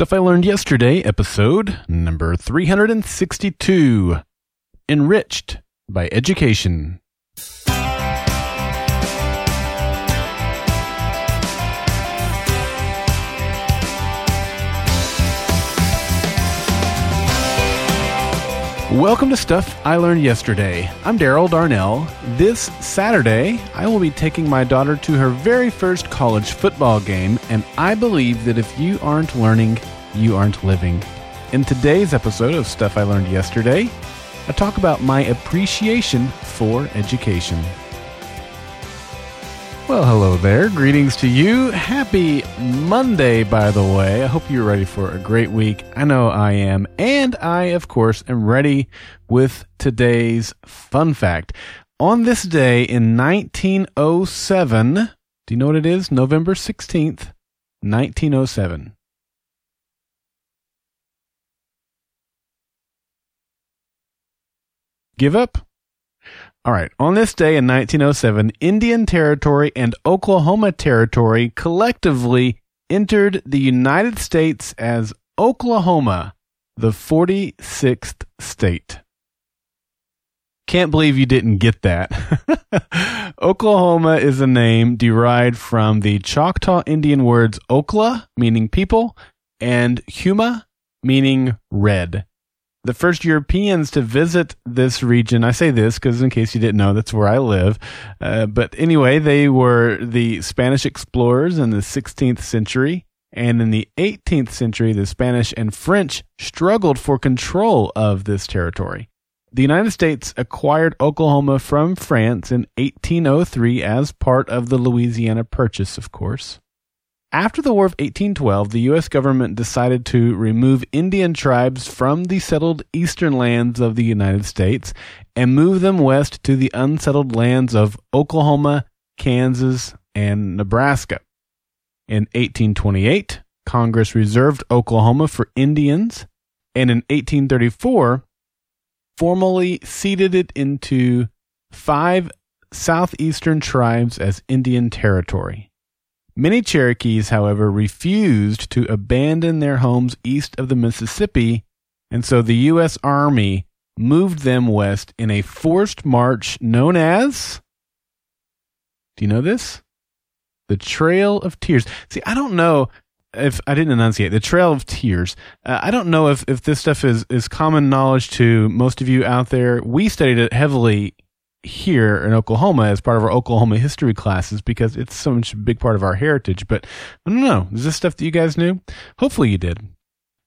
Stuff I Learned Yesterday, episode number 362 Enriched by Education. Welcome to Stuff I Learned Yesterday. I'm Daryl Darnell. This Saturday, I will be taking my daughter to her very first college football game, and I believe that if you aren't learning, you aren't living. In today's episode of Stuff I Learned Yesterday, I talk about my appreciation for education. Well, hello there. Greetings to you. Happy Monday, by the way. I hope you're ready for a great week. I know I am. And I, of course, am ready with today's fun fact. On this day in 1907, do you know what it is? November 16th, 1907. Give up? All right. On this day in 1907, Indian Territory and Oklahoma Territory collectively entered the United States as Oklahoma, the 46th state. Can't believe you didn't get that. Oklahoma is a name derived from the Choctaw Indian words Okla, meaning people, and Huma, meaning red the first Europeans to visit this region. I say this because, in case you didn't know, that's where I live. Uh, but anyway, they were the Spanish explorers in the 16th century. And in the 18th century, the Spanish and French struggled for control of this territory. The United States acquired Oklahoma from France in 1803 as part of the Louisiana Purchase, of course. After the War of 1812, the U.S. government decided to remove Indian tribes from the settled eastern lands of the United States and move them west to the unsettled lands of Oklahoma, Kansas, and Nebraska. In 1828, Congress reserved Oklahoma for Indians, and in 1834, formally ceded it into five southeastern tribes as Indian Territory. Many Cherokees, however, refused to abandon their homes east of the Mississippi, and so the U.S. Army moved them west in a forced march known as. Do you know this? The Trail of Tears. See, I don't know if I didn't enunciate the Trail of Tears. Uh, I don't know if, if this stuff is, is common knowledge to most of you out there. We studied it heavily here in Oklahoma as part of our Oklahoma history classes because it's so much a big part of our heritage. But I don't know. Is this stuff that you guys knew? Hopefully you did.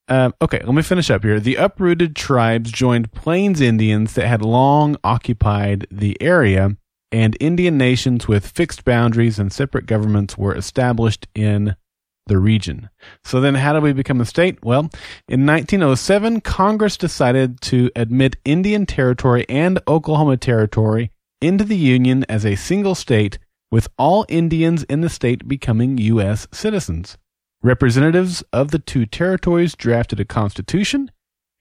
Uh, okay, let me finish up here. The uprooted tribes joined Plains Indians that had long occupied the area, and Indian nations with fixed boundaries and separate governments were established in the region. So then how did we become a state? Well, in 1907, Congress decided to admit Indian Territory and Oklahoma Territory into the Union as a single state, with all Indians in the state becoming U.S. citizens. Representatives of the two territories drafted a constitution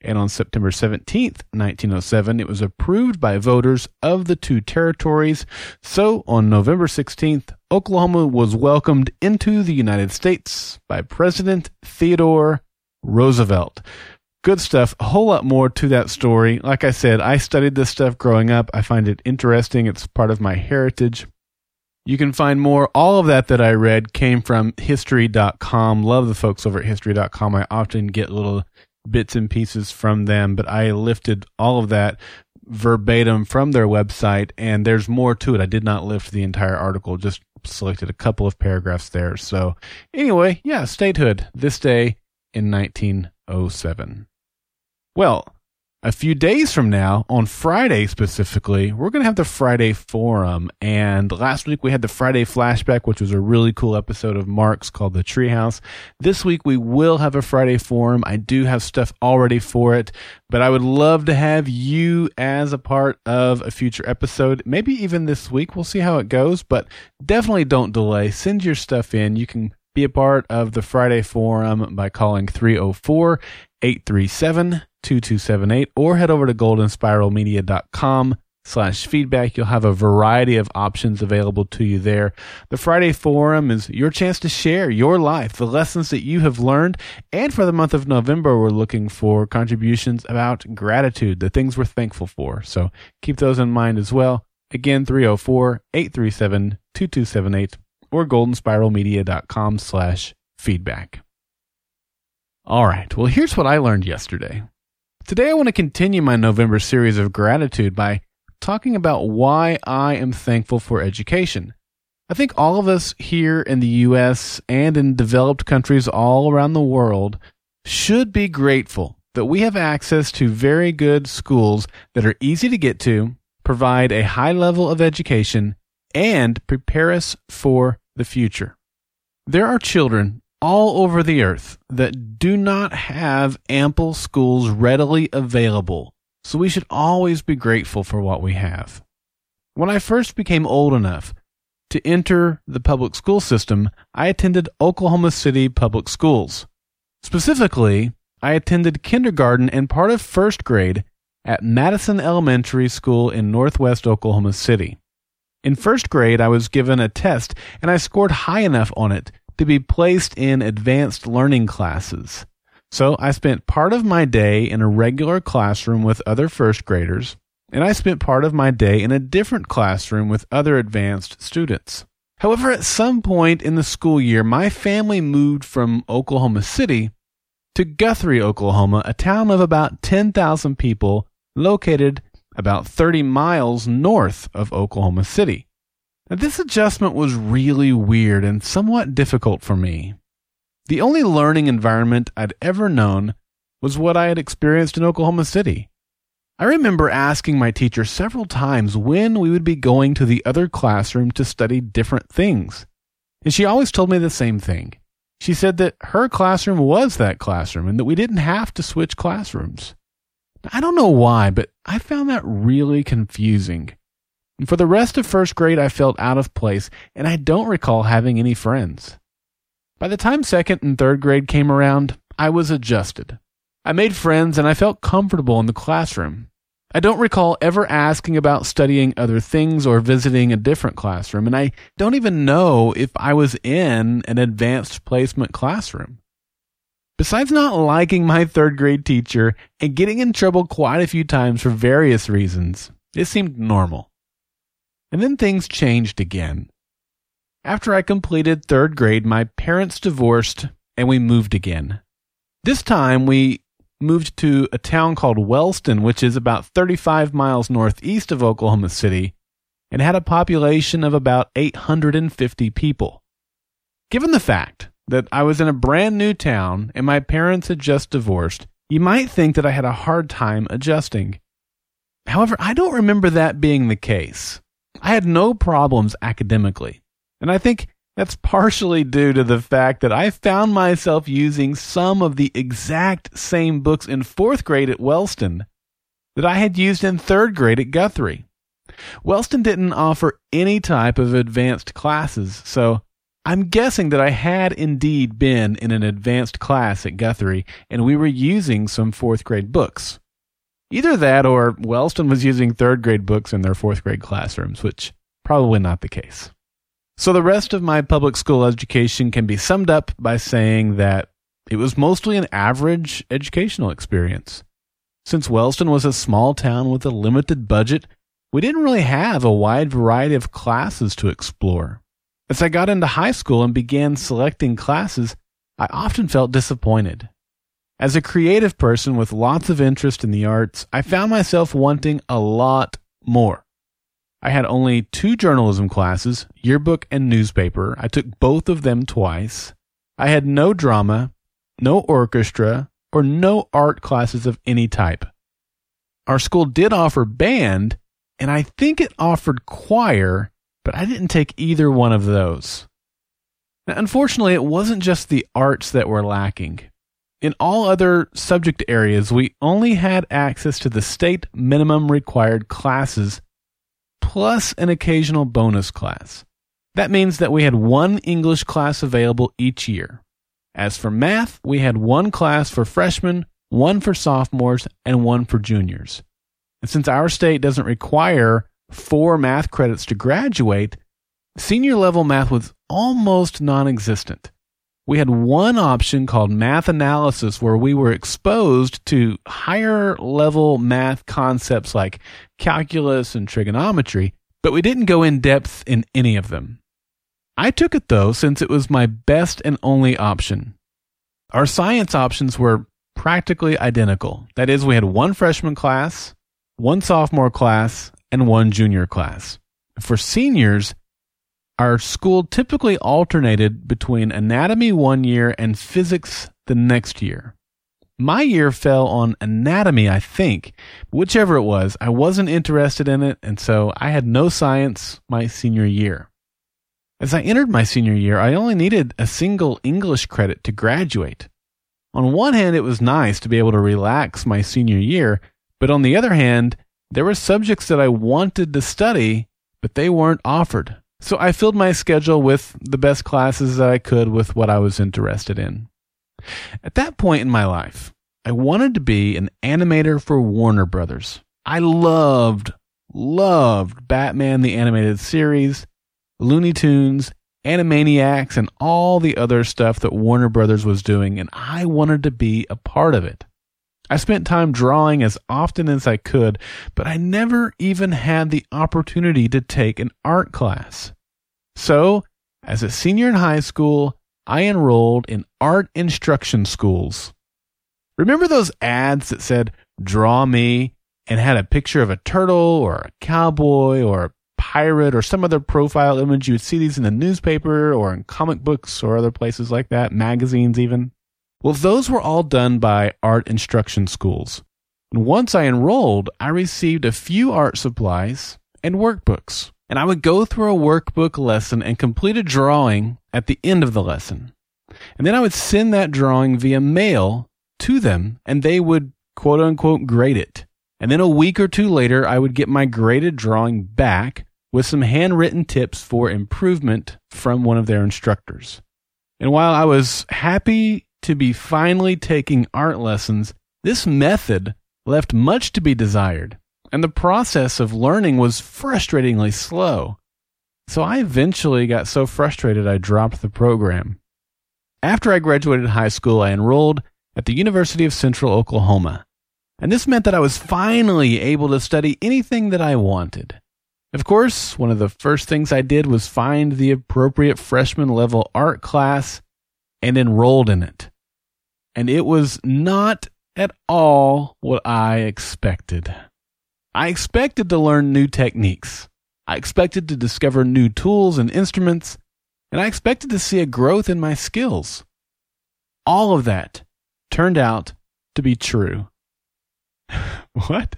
and on September 17th, 1907, it was approved by voters of the two territories. So on November 16th, Oklahoma was welcomed into the United States by President Theodore Roosevelt. Good stuff. A whole lot more to that story. Like I said, I studied this stuff growing up. I find it interesting. It's part of my heritage. You can find more. All of that that I read came from history.com. Love the folks over at history.com. I often get little bits and pieces from them, but I lifted all of that verbatim from their website, and there's more to it. I did not lift the entire article, just selected a couple of paragraphs there. So, anyway, yeah, statehood this day in 1907. Well, a few days from now, on Friday specifically, we're going to have the Friday Forum. And last week we had the Friday Flashback, which was a really cool episode of Mark's called The Treehouse. This week we will have a Friday Forum. I do have stuff already for it, but I would love to have you as a part of a future episode. Maybe even this week. We'll see how it goes, but definitely don't delay. Send your stuff in. You can be a part of the Friday Forum by calling 304 837 2278 or head over to goldenspiralmedia.com slash feedback. You'll have a variety of options available to you there. The Friday Forum is your chance to share your life, the lessons that you have learned. And for the month of November, we're looking for contributions about gratitude, the things we're thankful for. So keep those in mind as well. Again, 304 837 2278 or goldenspiralmedia.com slash feedback. All right. Well, here's what I learned yesterday. Today, I want to continue my November series of gratitude by talking about why I am thankful for education. I think all of us here in the U.S. and in developed countries all around the world should be grateful that we have access to very good schools that are easy to get to, provide a high level of education, and prepare us for the future. There are children all over the earth that do not have ample schools readily available so we should always be grateful for what we have. When I first became old enough to enter the public school system, I attended Oklahoma City Public Schools. Specifically, I attended kindergarten and part of first grade at Madison Elementary School in northwest Oklahoma City. In first grade, I was given a test and I scored high enough on it to be placed in advanced learning classes. So I spent part of my day in a regular classroom with other first graders, and I spent part of my day in a different classroom with other advanced students. However, at some point in the school year, my family moved from Oklahoma City to Guthrie, Oklahoma, a town of about 10,000 people located about 30 miles north of Oklahoma City. Now, this adjustment was really weird and somewhat difficult for me. The only learning environment I'd ever known was what I had experienced in Oklahoma City. I remember asking my teacher several times when we would be going to the other classroom to study different things. And she always told me the same thing. She said that her classroom was that classroom and that we didn't have to switch classrooms. I don't know why, but I found that really confusing. For the rest of first grade, I felt out of place, and I don't recall having any friends. By the time second and third grade came around, I was adjusted. I made friends and I felt comfortable in the classroom. I don't recall ever asking about studying other things or visiting a different classroom, and I don't even know if I was in an advanced placement classroom. Besides not liking my third grade teacher and getting in trouble quite a few times for various reasons, it seemed normal. And then things changed again. After I completed third grade, my parents divorced and we moved again. This time we moved to a town called Wellston, which is about 35 miles northeast of Oklahoma City and had a population of about 850 people. Given the fact that I was in a brand new town and my parents had just divorced, you might think that I had a hard time adjusting. However, I don't remember that being the case. I had no problems academically. And I think that's partially due to the fact that I found myself using some of the exact same books in fourth grade at Wellston that I had used in third grade at Guthrie. Wellston didn't offer any type of advanced classes, so I'm guessing that I had indeed been in an advanced class at Guthrie and we were using some fourth grade books. Either that or Wellston was using third grade books in their fourth grade classrooms, which probably not the case. So the rest of my public school education can be summed up by saying that it was mostly an average educational experience. Since Wellston was a small town with a limited budget, we didn't really have a wide variety of classes to explore. As I got into high school and began selecting classes, I often felt disappointed. As a creative person with lots of interest in the arts, I found myself wanting a lot more. I had only two journalism classes, yearbook and newspaper. I took both of them twice. I had no drama, no orchestra, or no art classes of any type. Our school did offer band, and I think it offered choir, but I didn't take either one of those. Now, unfortunately, it wasn't just the arts that were lacking. In all other subject areas, we only had access to the state minimum required classes plus an occasional bonus class. That means that we had one English class available each year. As for math, we had one class for freshmen, one for sophomores, and one for juniors. And since our state doesn't require four math credits to graduate, senior level math was almost non existent. We had one option called math analysis where we were exposed to higher level math concepts like calculus and trigonometry, but we didn't go in depth in any of them. I took it though since it was my best and only option. Our science options were practically identical. That is, we had one freshman class, one sophomore class, and one junior class. For seniors, our school typically alternated between anatomy one year and physics the next year. My year fell on anatomy, I think. Whichever it was, I wasn't interested in it, and so I had no science my senior year. As I entered my senior year, I only needed a single English credit to graduate. On one hand, it was nice to be able to relax my senior year, but on the other hand, there were subjects that I wanted to study, but they weren't offered. So I filled my schedule with the best classes that I could with what I was interested in. At that point in my life, I wanted to be an animator for Warner Brothers. I loved, loved Batman the Animated Series, Looney Tunes, Animaniacs, and all the other stuff that Warner Brothers was doing, and I wanted to be a part of it. I spent time drawing as often as I could, but I never even had the opportunity to take an art class. So, as a senior in high school, I enrolled in art instruction schools. Remember those ads that said, Draw me, and had a picture of a turtle or a cowboy or a pirate or some other profile image? You would see these in the newspaper or in comic books or other places like that, magazines even. Well, those were all done by art instruction schools. And once I enrolled, I received a few art supplies and workbooks. And I would go through a workbook lesson and complete a drawing at the end of the lesson. And then I would send that drawing via mail to them and they would quote unquote grade it. And then a week or two later, I would get my graded drawing back with some handwritten tips for improvement from one of their instructors. And while I was happy to be finally taking art lessons, this method left much to be desired, and the process of learning was frustratingly slow. So I eventually got so frustrated I dropped the program. After I graduated high school, I enrolled at the University of Central Oklahoma, and this meant that I was finally able to study anything that I wanted. Of course, one of the first things I did was find the appropriate freshman level art class and enrolled in it and it was not at all what I expected. I expected to learn new techniques. I expected to discover new tools and instruments, and I expected to see a growth in my skills. All of that turned out to be true. what?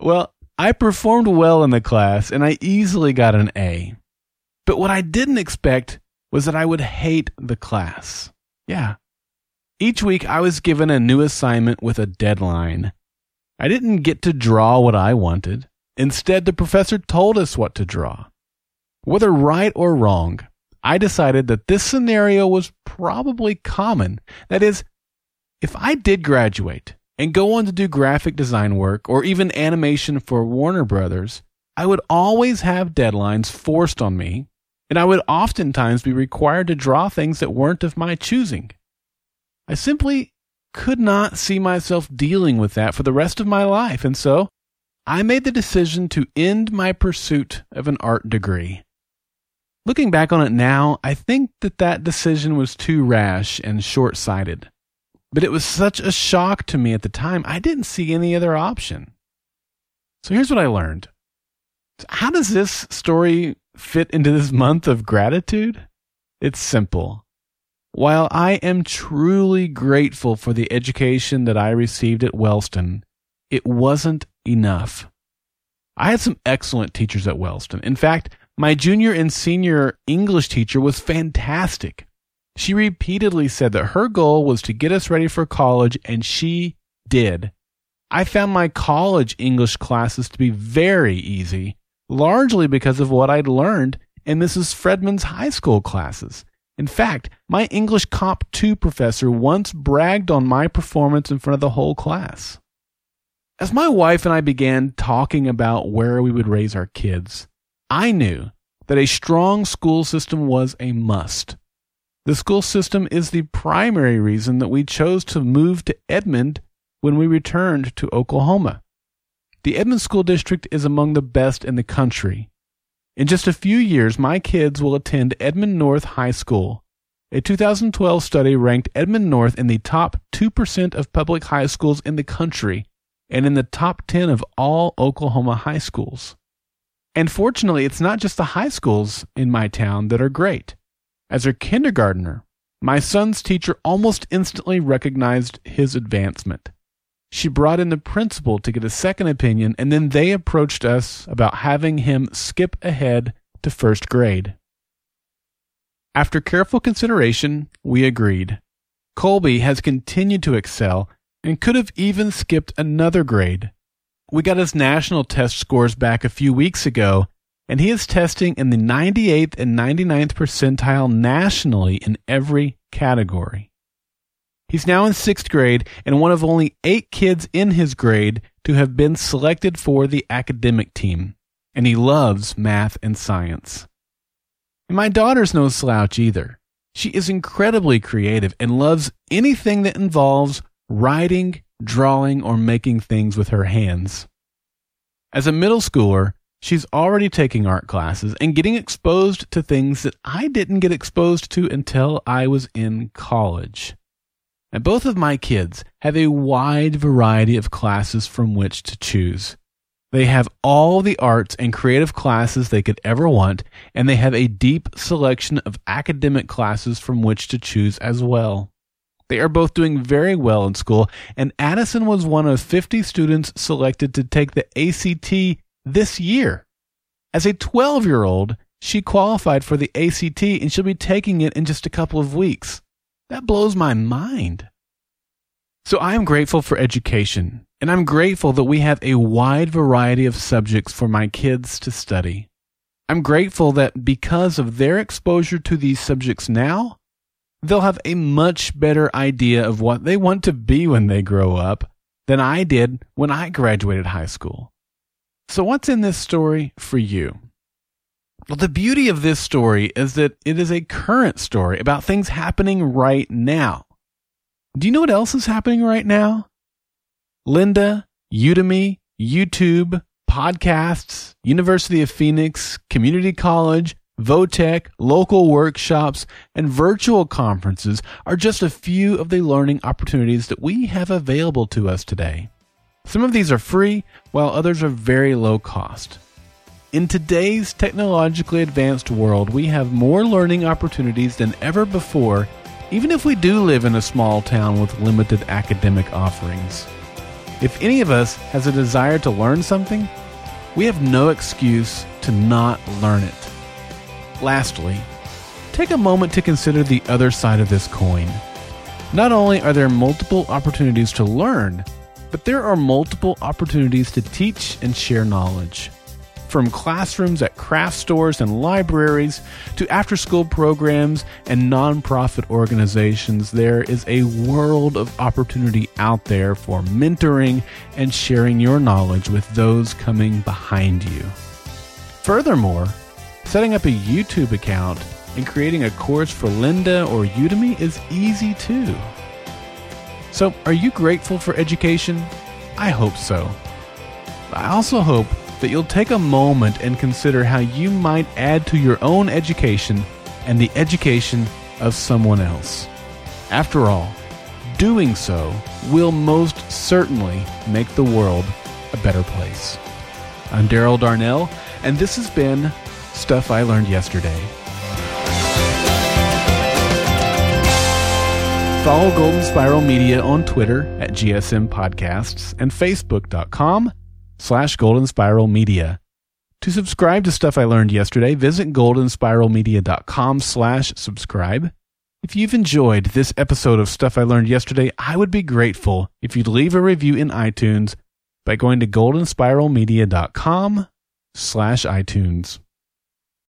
Well, I performed well in the class and I easily got an A. But what I didn't expect was that I would hate the class. Yeah, each week I was given a new assignment with a deadline. I didn't get to draw what I wanted. Instead, the professor told us what to draw. Whether right or wrong, I decided that this scenario was probably common. That is, if I did graduate and go on to do graphic design work or even animation for Warner Brothers, I would always have deadlines forced on me, and I would oftentimes be required to draw things that weren't of my choosing. I simply could not see myself dealing with that for the rest of my life, and so I made the decision to end my pursuit of an art degree. Looking back on it now, I think that that decision was too rash and short sighted. But it was such a shock to me at the time, I didn't see any other option. So here's what I learned. How does this story fit into this month of gratitude? It's simple. While I am truly grateful for the education that I received at Wellston, it wasn't enough. I had some excellent teachers at Wellston. In fact, my junior and senior English teacher was fantastic. She repeatedly said that her goal was to get us ready for college, and she did. I found my college English classes to be very easy, largely because of what I'd learned in Mrs. Fredman's high school classes. In fact, my English Comp 2 professor once bragged on my performance in front of the whole class. As my wife and I began talking about where we would raise our kids, I knew that a strong school system was a must. The school system is the primary reason that we chose to move to Edmond when we returned to Oklahoma. The Edmond School District is among the best in the country. In just a few years, my kids will attend Edmond North High School. A 2012 study ranked Edmond North in the top 2% of public high schools in the country and in the top 10 of all Oklahoma high schools. And fortunately, it's not just the high schools in my town that are great. As a kindergartner, my son's teacher almost instantly recognized his advancement. She brought in the principal to get a second opinion, and then they approached us about having him skip ahead to first grade. After careful consideration, we agreed. Colby has continued to excel and could have even skipped another grade. We got his national test scores back a few weeks ago, and he is testing in the 98th and 99th percentile nationally in every category. He's now in sixth grade and one of only eight kids in his grade to have been selected for the academic team, and he loves math and science. And my daughter's no slouch either. She is incredibly creative and loves anything that involves writing, drawing, or making things with her hands. As a middle schooler, she's already taking art classes and getting exposed to things that I didn't get exposed to until I was in college. And both of my kids have a wide variety of classes from which to choose. They have all the arts and creative classes they could ever want, and they have a deep selection of academic classes from which to choose as well. They are both doing very well in school, and Addison was one of 50 students selected to take the ACT this year. As a 12 year old, she qualified for the ACT and she'll be taking it in just a couple of weeks. That blows my mind. So I am grateful for education, and I'm grateful that we have a wide variety of subjects for my kids to study. I'm grateful that because of their exposure to these subjects now, they'll have a much better idea of what they want to be when they grow up than I did when I graduated high school. So, what's in this story for you? Well, the beauty of this story is that it is a current story about things happening right now. Do you know what else is happening right now? Lynda, Udemy, YouTube, podcasts, University of Phoenix, community college, Votech, local workshops, and virtual conferences are just a few of the learning opportunities that we have available to us today. Some of these are free, while others are very low cost. In today's technologically advanced world, we have more learning opportunities than ever before even if we do live in a small town with limited academic offerings. If any of us has a desire to learn something, we have no excuse to not learn it. Lastly, take a moment to consider the other side of this coin. Not only are there multiple opportunities to learn, but there are multiple opportunities to teach and share knowledge. From classrooms at craft stores and libraries to after school programs and nonprofit organizations, there is a world of opportunity out there for mentoring and sharing your knowledge with those coming behind you. Furthermore, setting up a YouTube account and creating a course for Lynda or Udemy is easy too. So, are you grateful for education? I hope so. I also hope that you'll take a moment and consider how you might add to your own education and the education of someone else. After all, doing so will most certainly make the world a better place. I'm Daryl Darnell, and this has been Stuff I Learned Yesterday. Follow Golden Spiral Media on Twitter at GSM Podcasts and Facebook.com slash Golden Spiral Media. To subscribe to Stuff I Learned Yesterday, visit goldenspiralmedia.com slash subscribe. If you've enjoyed this episode of Stuff I Learned Yesterday, I would be grateful if you'd leave a review in iTunes by going to goldenspiralmedia.com slash iTunes.